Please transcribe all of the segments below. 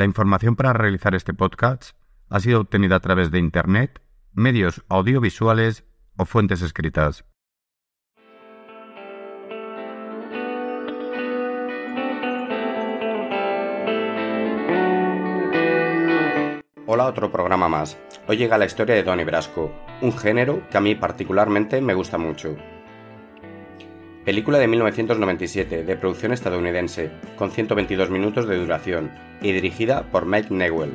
La información para realizar este podcast ha sido obtenida a través de Internet, medios audiovisuales o fuentes escritas. Hola, otro programa más. Hoy llega la historia de Donnie Brasco, un género que a mí particularmente me gusta mucho. Película de 1997, de producción estadounidense, con 122 minutos de duración, y dirigida por Mike Newell.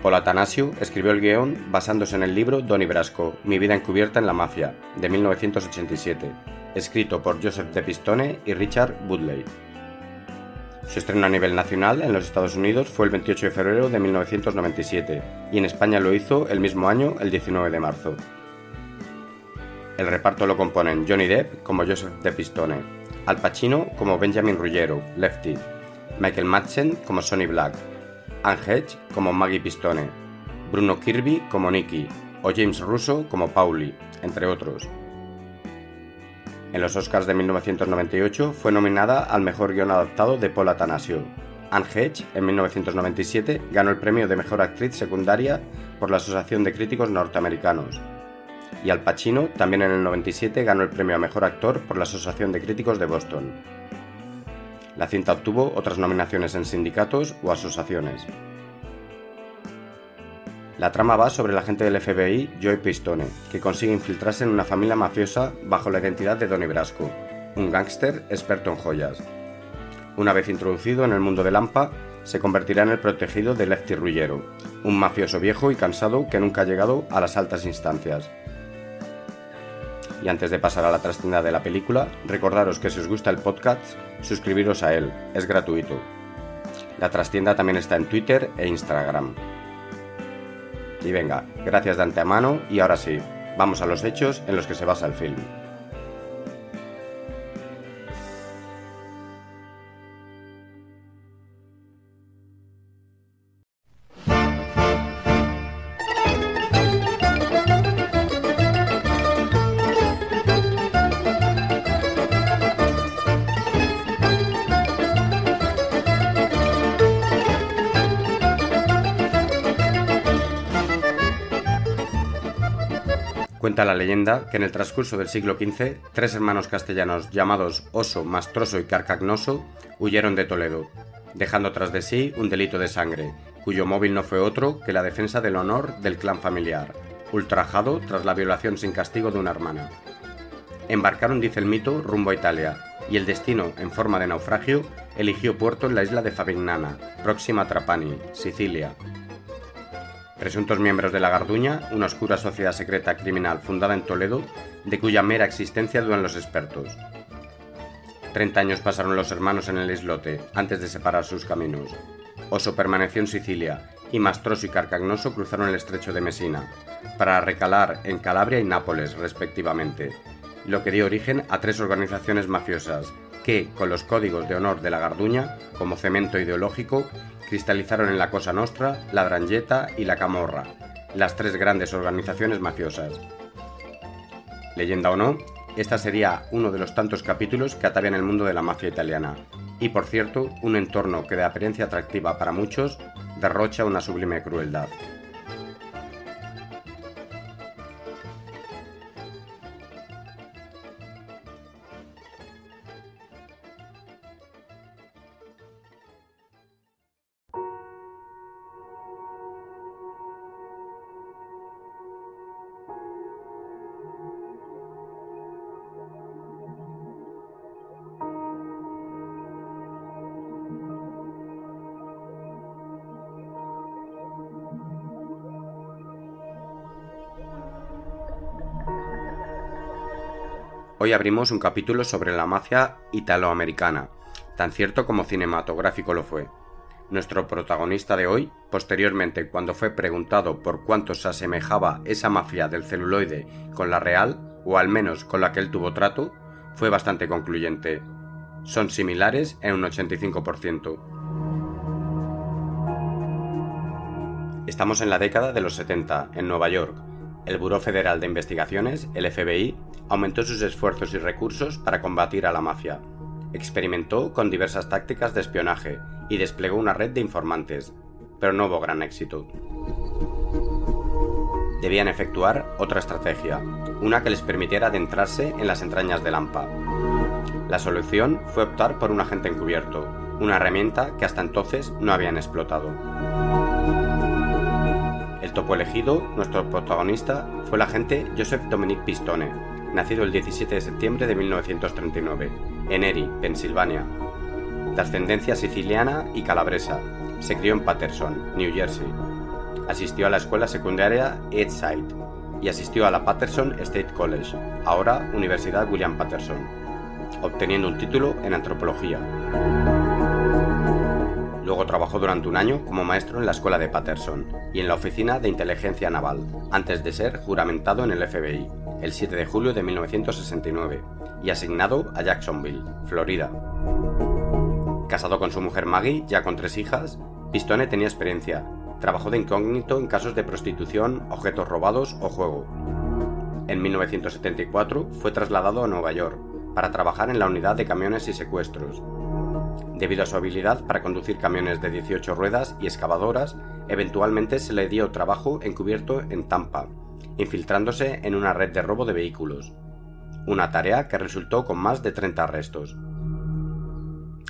Paul Atanasio escribió el guion basándose en el libro Donnie Brasco, Mi vida encubierta en la mafia, de 1987, escrito por Joseph De Pistone y Richard Woodley. Su estreno a nivel nacional en los Estados Unidos fue el 28 de febrero de 1997 y en España lo hizo el mismo año, el 19 de marzo. El reparto lo componen Johnny Depp como Joseph De Pistone, Al Pacino como Benjamin Ruggiero, Lefty, Michael Madsen como Sonny Black, Anne Hedge como Maggie Pistone, Bruno Kirby como Nicky o James Russo como Pauli, entre otros. En los Oscars de 1998 fue nominada al mejor guion adaptado de Paul Atanasio. Anne Hedge, en 1997, ganó el premio de Mejor Actriz Secundaria por la Asociación de Críticos Norteamericanos. Y Al Pacino, también en el 97, ganó el premio a Mejor Actor por la Asociación de Críticos de Boston. La cinta obtuvo otras nominaciones en sindicatos o asociaciones. La trama va sobre el agente del FBI Joey Pistone, que consigue infiltrarse en una familia mafiosa bajo la identidad de Donnie Brasco, un gángster experto en joyas. Una vez introducido en el mundo de Lampa, se convertirá en el protegido de Lefty Rullero, un mafioso viejo y cansado que nunca ha llegado a las altas instancias. Y antes de pasar a la trastienda de la película, recordaros que si os gusta el podcast, suscribiros a él, es gratuito. La trastienda también está en Twitter e Instagram. Y venga, gracias de antemano y ahora sí, vamos a los hechos en los que se basa el film. La leyenda que en el transcurso del siglo XV, tres hermanos castellanos llamados Oso, Mastroso y Carcagnoso huyeron de Toledo, dejando tras de sí un delito de sangre, cuyo móvil no fue otro que la defensa del honor del clan familiar, ultrajado tras la violación sin castigo de una hermana. Embarcaron, dice el mito, rumbo a Italia, y el destino, en forma de naufragio, eligió puerto en la isla de Favignana, próxima a Trapani, Sicilia, presuntos miembros de la Garduña, una oscura sociedad secreta criminal fundada en Toledo, de cuya mera existencia dudan los expertos. Treinta años pasaron los hermanos en el islote, antes de separar sus caminos. Oso permaneció en Sicilia, y Mastroso y Carcagnoso cruzaron el estrecho de Mesina, para recalar en Calabria y Nápoles, respectivamente, lo que dio origen a tres organizaciones mafiosas, que, con los códigos de honor de la Garduña, como cemento ideológico, cristalizaron en la Cosa Nostra, la Drangheta y la Camorra, las tres grandes organizaciones mafiosas. Leyenda o no, esta sería uno de los tantos capítulos que atavían el mundo de la mafia italiana, y por cierto, un entorno que de apariencia atractiva para muchos derrocha una sublime crueldad. Hoy abrimos un capítulo sobre la mafia italoamericana, tan cierto como cinematográfico lo fue. Nuestro protagonista de hoy, posteriormente cuando fue preguntado por cuánto se asemejaba esa mafia del celuloide con la real, o al menos con la que él tuvo trato, fue bastante concluyente. Son similares en un 85%. Estamos en la década de los 70, en Nueva York, el Buró Federal de Investigaciones, el FBI, aumentó sus esfuerzos y recursos para combatir a la mafia. Experimentó con diversas tácticas de espionaje y desplegó una red de informantes, pero no hubo gran éxito. Debían efectuar otra estrategia, una que les permitiera adentrarse en las entrañas de Lampa. La solución fue optar por un agente encubierto, una herramienta que hasta entonces no habían explotado. El topo elegido, nuestro protagonista, fue el agente Joseph Dominic Pistone, nacido el 17 de septiembre de 1939, en Erie, Pensilvania. De ascendencia siciliana y calabresa, se crió en Patterson, New Jersey. Asistió a la escuela secundaria Eastside y asistió a la Patterson State College, ahora Universidad William Patterson, obteniendo un título en antropología. Trabajó durante un año como maestro en la escuela de Patterson y en la oficina de inteligencia naval, antes de ser juramentado en el FBI, el 7 de julio de 1969, y asignado a Jacksonville, Florida. Casado con su mujer Maggie, ya con tres hijas, Pistone tenía experiencia. Trabajó de incógnito en casos de prostitución, objetos robados o juego. En 1974 fue trasladado a Nueva York para trabajar en la unidad de camiones y secuestros, Debido a su habilidad para conducir camiones de 18 ruedas y excavadoras, eventualmente se le dio trabajo encubierto en Tampa, infiltrándose en una red de robo de vehículos, una tarea que resultó con más de 30 arrestos.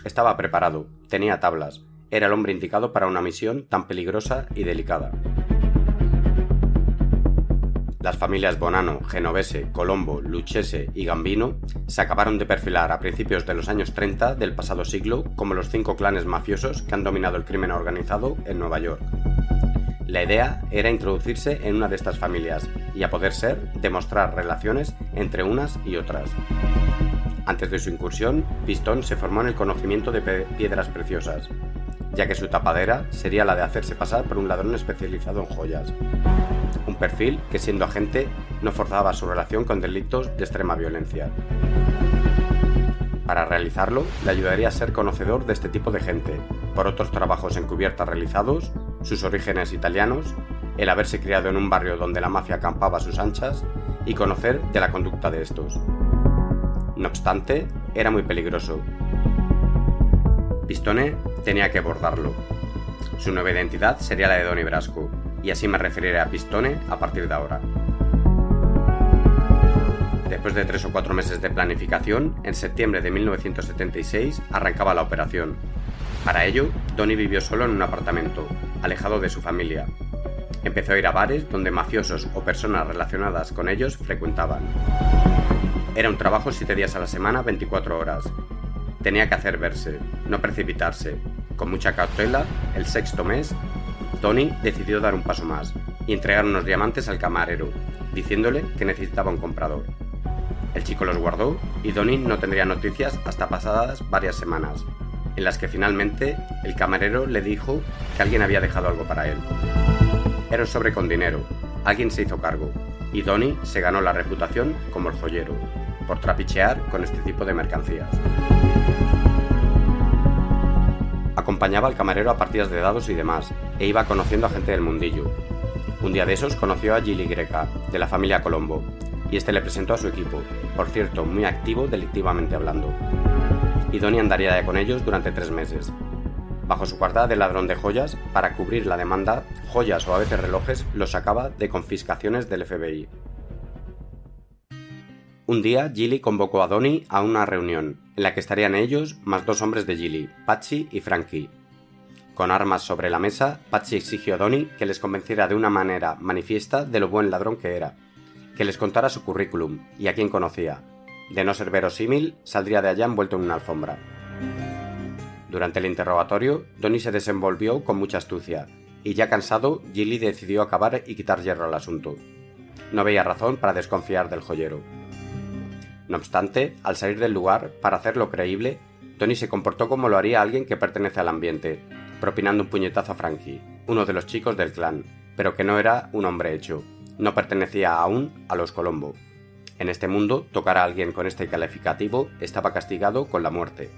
Estaba preparado, tenía tablas, era el hombre indicado para una misión tan peligrosa y delicada. Las familias Bonano, Genovese, Colombo, Lucchese y Gambino se acabaron de perfilar a principios de los años 30 del pasado siglo como los cinco clanes mafiosos que han dominado el crimen organizado en Nueva York. La idea era introducirse en una de estas familias y, a poder ser, demostrar relaciones entre unas y otras. Antes de su incursión, Pistón se formó en el conocimiento de piedras preciosas, ya que su tapadera sería la de hacerse pasar por un ladrón especializado en joyas. Un perfil que siendo agente no forzaba su relación con delitos de extrema violencia. Para realizarlo, le ayudaría a ser conocedor de este tipo de gente, por otros trabajos encubiertas realizados, sus orígenes italianos, el haberse criado en un barrio donde la mafia acampaba a sus anchas y conocer de la conducta de estos. No obstante, era muy peligroso. Pistone tenía que abordarlo. Su nueva identidad sería la de Donny Brasco, y así me referiré a Pistone a partir de ahora. Después de tres o cuatro meses de planificación, en septiembre de 1976 arrancaba la operación. Para ello, Donny vivió solo en un apartamento, alejado de su familia. Empezó a ir a bares donde mafiosos o personas relacionadas con ellos frecuentaban. Era un trabajo siete días a la semana, 24 horas. Tenía que hacer verse, no precipitarse, con mucha cautela, el sexto mes, Tony decidió dar un paso más y entregar unos diamantes al camarero, diciéndole que necesitaba un comprador. El chico los guardó y Tony no tendría noticias hasta pasadas varias semanas, en las que finalmente el camarero le dijo que alguien había dejado algo para él. Era un sobre con dinero, alguien se hizo cargo, y Donny se ganó la reputación como el joyero, por trapichear con este tipo de mercancías. Acompañaba al camarero a partidas de dados y demás, e iba conociendo a gente del mundillo. Un día de esos conoció a Gilly Greca, de la familia Colombo, y este le presentó a su equipo, por cierto, muy activo delictivamente hablando. Y Donnie andaría con ellos durante tres meses. Bajo su cuartada de ladrón de joyas, para cubrir la demanda, joyas o a veces relojes los sacaba de confiscaciones del FBI. Un día, Gilly convocó a Donnie a una reunión, en la que estarían ellos más dos hombres de Gilly, Patsy y Frankie. Con armas sobre la mesa, Patsy exigió a Donnie que les convenciera de una manera manifiesta de lo buen ladrón que era, que les contara su currículum y a quién conocía. De no ser verosímil, saldría de allá envuelto en una alfombra. Durante el interrogatorio, Donnie se desenvolvió con mucha astucia, y ya cansado, Gilly decidió acabar y quitar hierro al asunto. No veía razón para desconfiar del joyero. No obstante, al salir del lugar, para hacerlo creíble, Tony se comportó como lo haría alguien que pertenece al ambiente, propinando un puñetazo a Frankie, uno de los chicos del clan, pero que no era un hombre hecho, no pertenecía aún a los Colombo. En este mundo, tocar a alguien con este calificativo estaba castigado con la muerte.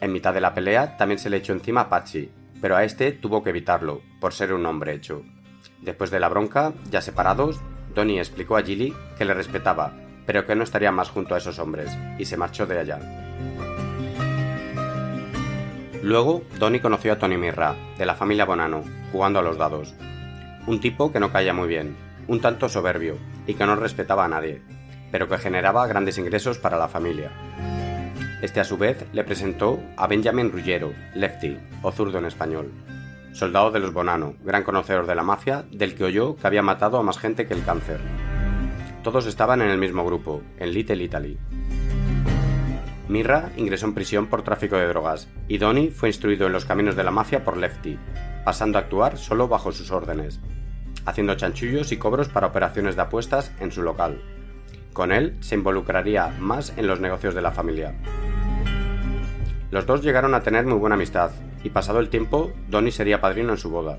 En mitad de la pelea también se le echó encima a Pachi, pero a este tuvo que evitarlo, por ser un hombre hecho. Después de la bronca, ya separados, Tony explicó a Gilly que le respetaba, pero que no estaría más junto a esos hombres, y se marchó de allá. Luego, Donnie conoció a Tony Mirra, de la familia Bonano, jugando a los dados. Un tipo que no caía muy bien, un tanto soberbio y que no respetaba a nadie, pero que generaba grandes ingresos para la familia. Este a su vez le presentó a Benjamin Ruggiero, Lefty, o zurdo en español, soldado de los Bonano, gran conocedor de la mafia, del que oyó que había matado a más gente que el cáncer. Todos estaban en el mismo grupo, en Little Italy. Mirra ingresó en prisión por tráfico de drogas y Donnie fue instruido en los caminos de la mafia por Lefty, pasando a actuar solo bajo sus órdenes, haciendo chanchullos y cobros para operaciones de apuestas en su local. Con él se involucraría más en los negocios de la familia. Los dos llegaron a tener muy buena amistad, y pasado el tiempo, Donnie sería padrino en su boda.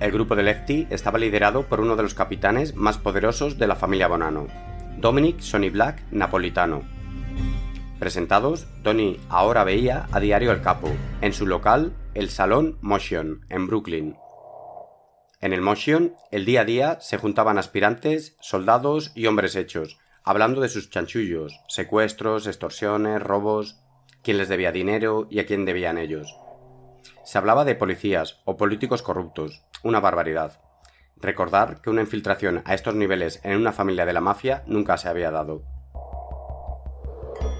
El grupo de Lefty estaba liderado por uno de los capitanes más poderosos de la familia Bonano, Dominic Sonny Black Napolitano. Presentados, Tony ahora veía a diario el capo, en su local, el Salón Motion, en Brooklyn. En el Motion, el día a día se juntaban aspirantes, soldados y hombres hechos, hablando de sus chanchullos, secuestros, extorsiones, robos, quién les debía dinero y a quién debían ellos. Se hablaba de policías o políticos corruptos, una barbaridad. Recordar que una infiltración a estos niveles en una familia de la mafia nunca se había dado.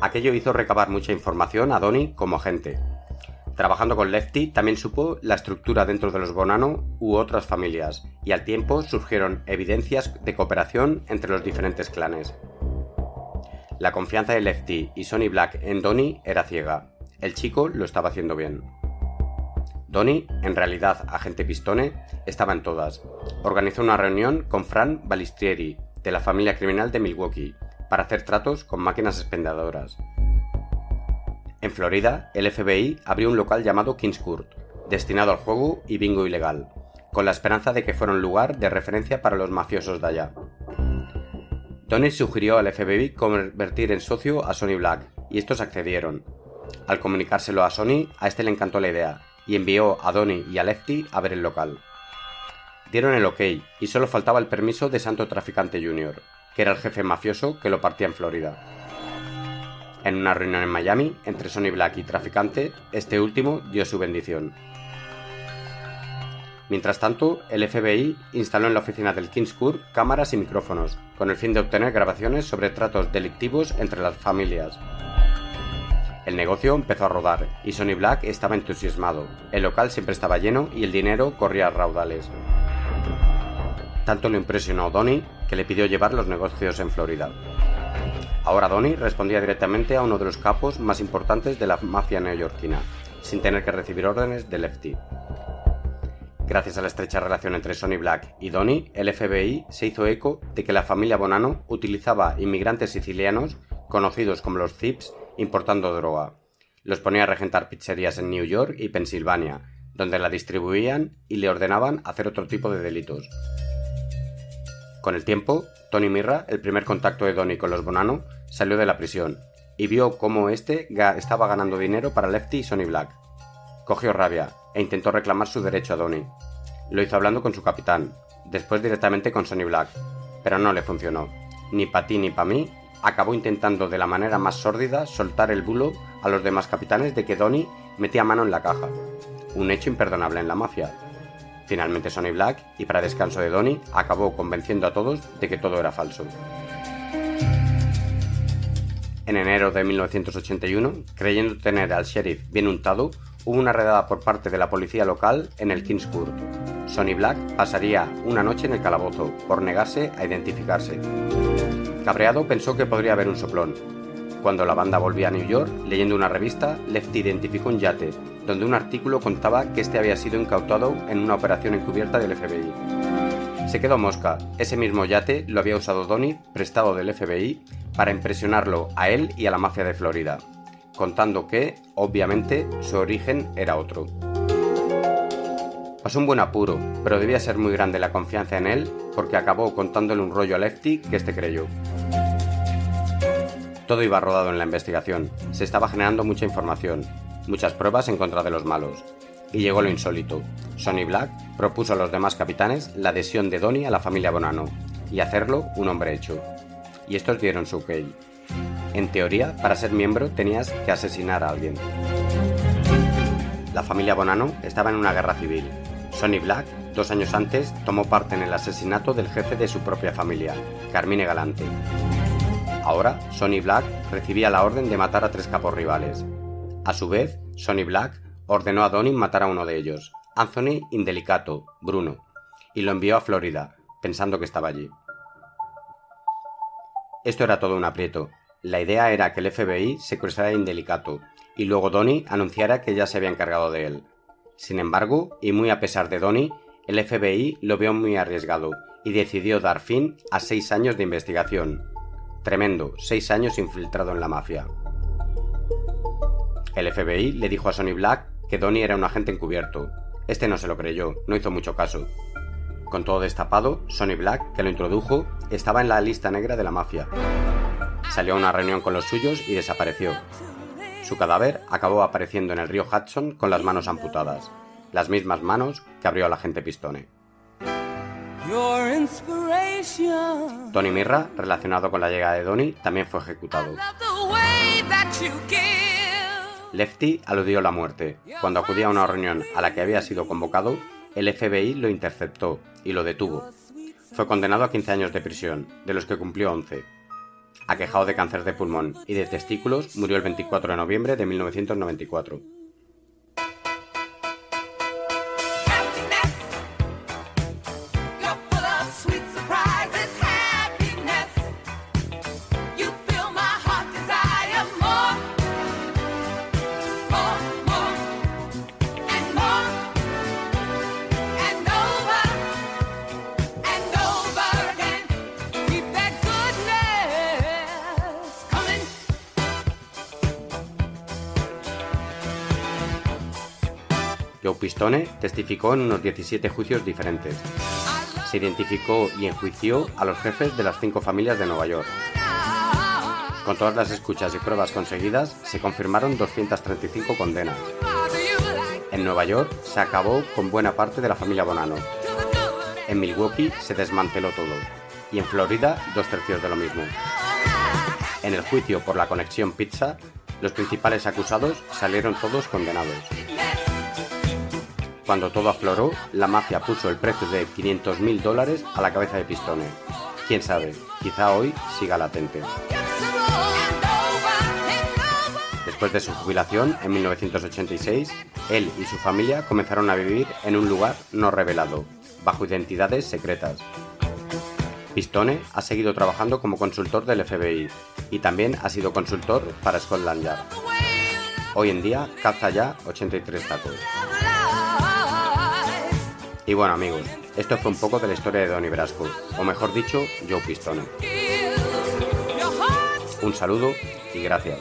Aquello hizo recabar mucha información a Donnie como agente. Trabajando con Lefty también supo la estructura dentro de los Bonano u otras familias, y al tiempo surgieron evidencias de cooperación entre los diferentes clanes. La confianza de Lefty y Sonny Black en Donnie era ciega. El chico lo estaba haciendo bien. Donnie, en realidad agente Pistone, estaba en todas. Organizó una reunión con Fran Balistrieri, de la familia criminal de Milwaukee, para hacer tratos con máquinas expendedoras. En Florida, el FBI abrió un local llamado Kings Court, destinado al juego y bingo ilegal, con la esperanza de que fuera un lugar de referencia para los mafiosos de allá. Donnie sugirió al FBI convertir en socio a Sony Black, y estos accedieron. Al comunicárselo a Sony, a este le encantó la idea, y envió a Donnie y a Lefty a ver el local. Dieron el ok y solo faltaba el permiso de Santo Traficante Jr., que era el jefe mafioso que lo partía en Florida. En una reunión en Miami, entre Sonny Black y Traficante, este último dio su bendición. Mientras tanto, el FBI instaló en la oficina del Kings Court cámaras y micrófonos, con el fin de obtener grabaciones sobre tratos delictivos entre las familias. El negocio empezó a rodar y Sonny Black estaba entusiasmado. El local siempre estaba lleno y el dinero corría a raudales. Tanto lo impresionó Donnie que le pidió llevar los negocios en Florida. Ahora Donnie respondía directamente a uno de los capos más importantes de la mafia neoyorquina, sin tener que recibir órdenes de Lefty. Gracias a la estrecha relación entre Sonny Black y Donnie, el FBI se hizo eco de que la familia Bonano utilizaba inmigrantes sicilianos, conocidos como los Zips, importando droga. Los ponía a regentar pizzerías en New York y Pensilvania, donde la distribuían y le ordenaban hacer otro tipo de delitos. Con el tiempo, Tony Mirra, el primer contacto de Donnie con los Bonano, salió de la prisión y vio cómo este estaba ganando dinero para Lefty y Sonny Black. Cogió rabia e intentó reclamar su derecho a Donnie. Lo hizo hablando con su capitán, después directamente con Sonny Black, pero no le funcionó. Ni para ti ni para mí acabó intentando de la manera más sórdida soltar el bulo a los demás capitanes de que Donnie metía mano en la caja, un hecho imperdonable en la mafia. Finalmente Sonny Black, y para descanso de Donnie, acabó convenciendo a todos de que todo era falso. En enero de 1981, creyendo tener al sheriff bien untado, hubo una redada por parte de la policía local en el Kings Court. Sonny Black pasaría una noche en el calabozo por negarse a identificarse. Cabreado pensó que podría haber un soplón. Cuando la banda volvía a New York, leyendo una revista, Lefty identificó un yate, donde un artículo contaba que este había sido incautado en una operación encubierta del FBI. Se quedó mosca. Ese mismo yate lo había usado Donnie, prestado del FBI, para impresionarlo a él y a la mafia de Florida, contando que, obviamente, su origen era otro. Pasó un buen apuro, pero debía ser muy grande la confianza en él porque acabó contándole un rollo a Lefty que este creyó. Todo iba rodado en la investigación, se estaba generando mucha información, muchas pruebas en contra de los malos. Y llegó lo insólito. Sonny Black propuso a los demás capitanes la adhesión de Donnie a la familia Bonano, y hacerlo un hombre hecho. Y estos dieron su ok. En teoría, para ser miembro tenías que asesinar a alguien. La familia Bonano estaba en una guerra civil. Sonny Black, dos años antes, tomó parte en el asesinato del jefe de su propia familia, Carmine Galante. Ahora, Sonny Black recibía la orden de matar a tres capos rivales. A su vez, Sonny Black ordenó a Donnie matar a uno de ellos, Anthony Indelicato, Bruno, y lo envió a Florida, pensando que estaba allí. Esto era todo un aprieto. La idea era que el FBI secuestrara a Indelicato y luego Donnie anunciara que ya se había encargado de él. Sin embargo, y muy a pesar de Donnie, el FBI lo vio muy arriesgado y decidió dar fin a seis años de investigación. Tremendo, seis años infiltrado en la mafia. El FBI le dijo a Sonny Black que Donnie era un agente encubierto. Este no se lo creyó, no hizo mucho caso. Con todo destapado, Sonny Black, que lo introdujo, estaba en la lista negra de la mafia. Salió a una reunión con los suyos y desapareció. Su cadáver acabó apareciendo en el río Hudson con las manos amputadas, las mismas manos que abrió la agente Pistone. Tony Mirra, relacionado con la llegada de Donnie, también fue ejecutado. Lefty aludió la muerte. Cuando acudía a una reunión a la que había sido convocado, el FBI lo interceptó y lo detuvo. Fue condenado a 15 años de prisión, de los que cumplió 11. Aquejado de cáncer de pulmón y de testículos, murió el 24 de noviembre de 1994. Pistone testificó en unos 17 juicios diferentes. Se identificó y enjuició a los jefes de las cinco familias de Nueva York. Con todas las escuchas y pruebas conseguidas, se confirmaron 235 condenas. En Nueva York se acabó con buena parte de la familia Bonano. En Milwaukee se desmanteló todo. Y en Florida, dos tercios de lo mismo. En el juicio por la conexión pizza, los principales acusados salieron todos condenados. Cuando todo afloró, la mafia puso el precio de 500.000 dólares a la cabeza de Pistone. Quién sabe, quizá hoy siga latente. Después de su jubilación, en 1986, él y su familia comenzaron a vivir en un lugar no revelado, bajo identidades secretas. Pistone ha seguido trabajando como consultor del FBI y también ha sido consultor para Scotland Yard. Hoy en día caza ya 83 tacos. Y bueno amigos, esto fue un poco de la historia de Donny Brasco, o mejor dicho, Joe Pistone. Un saludo y gracias.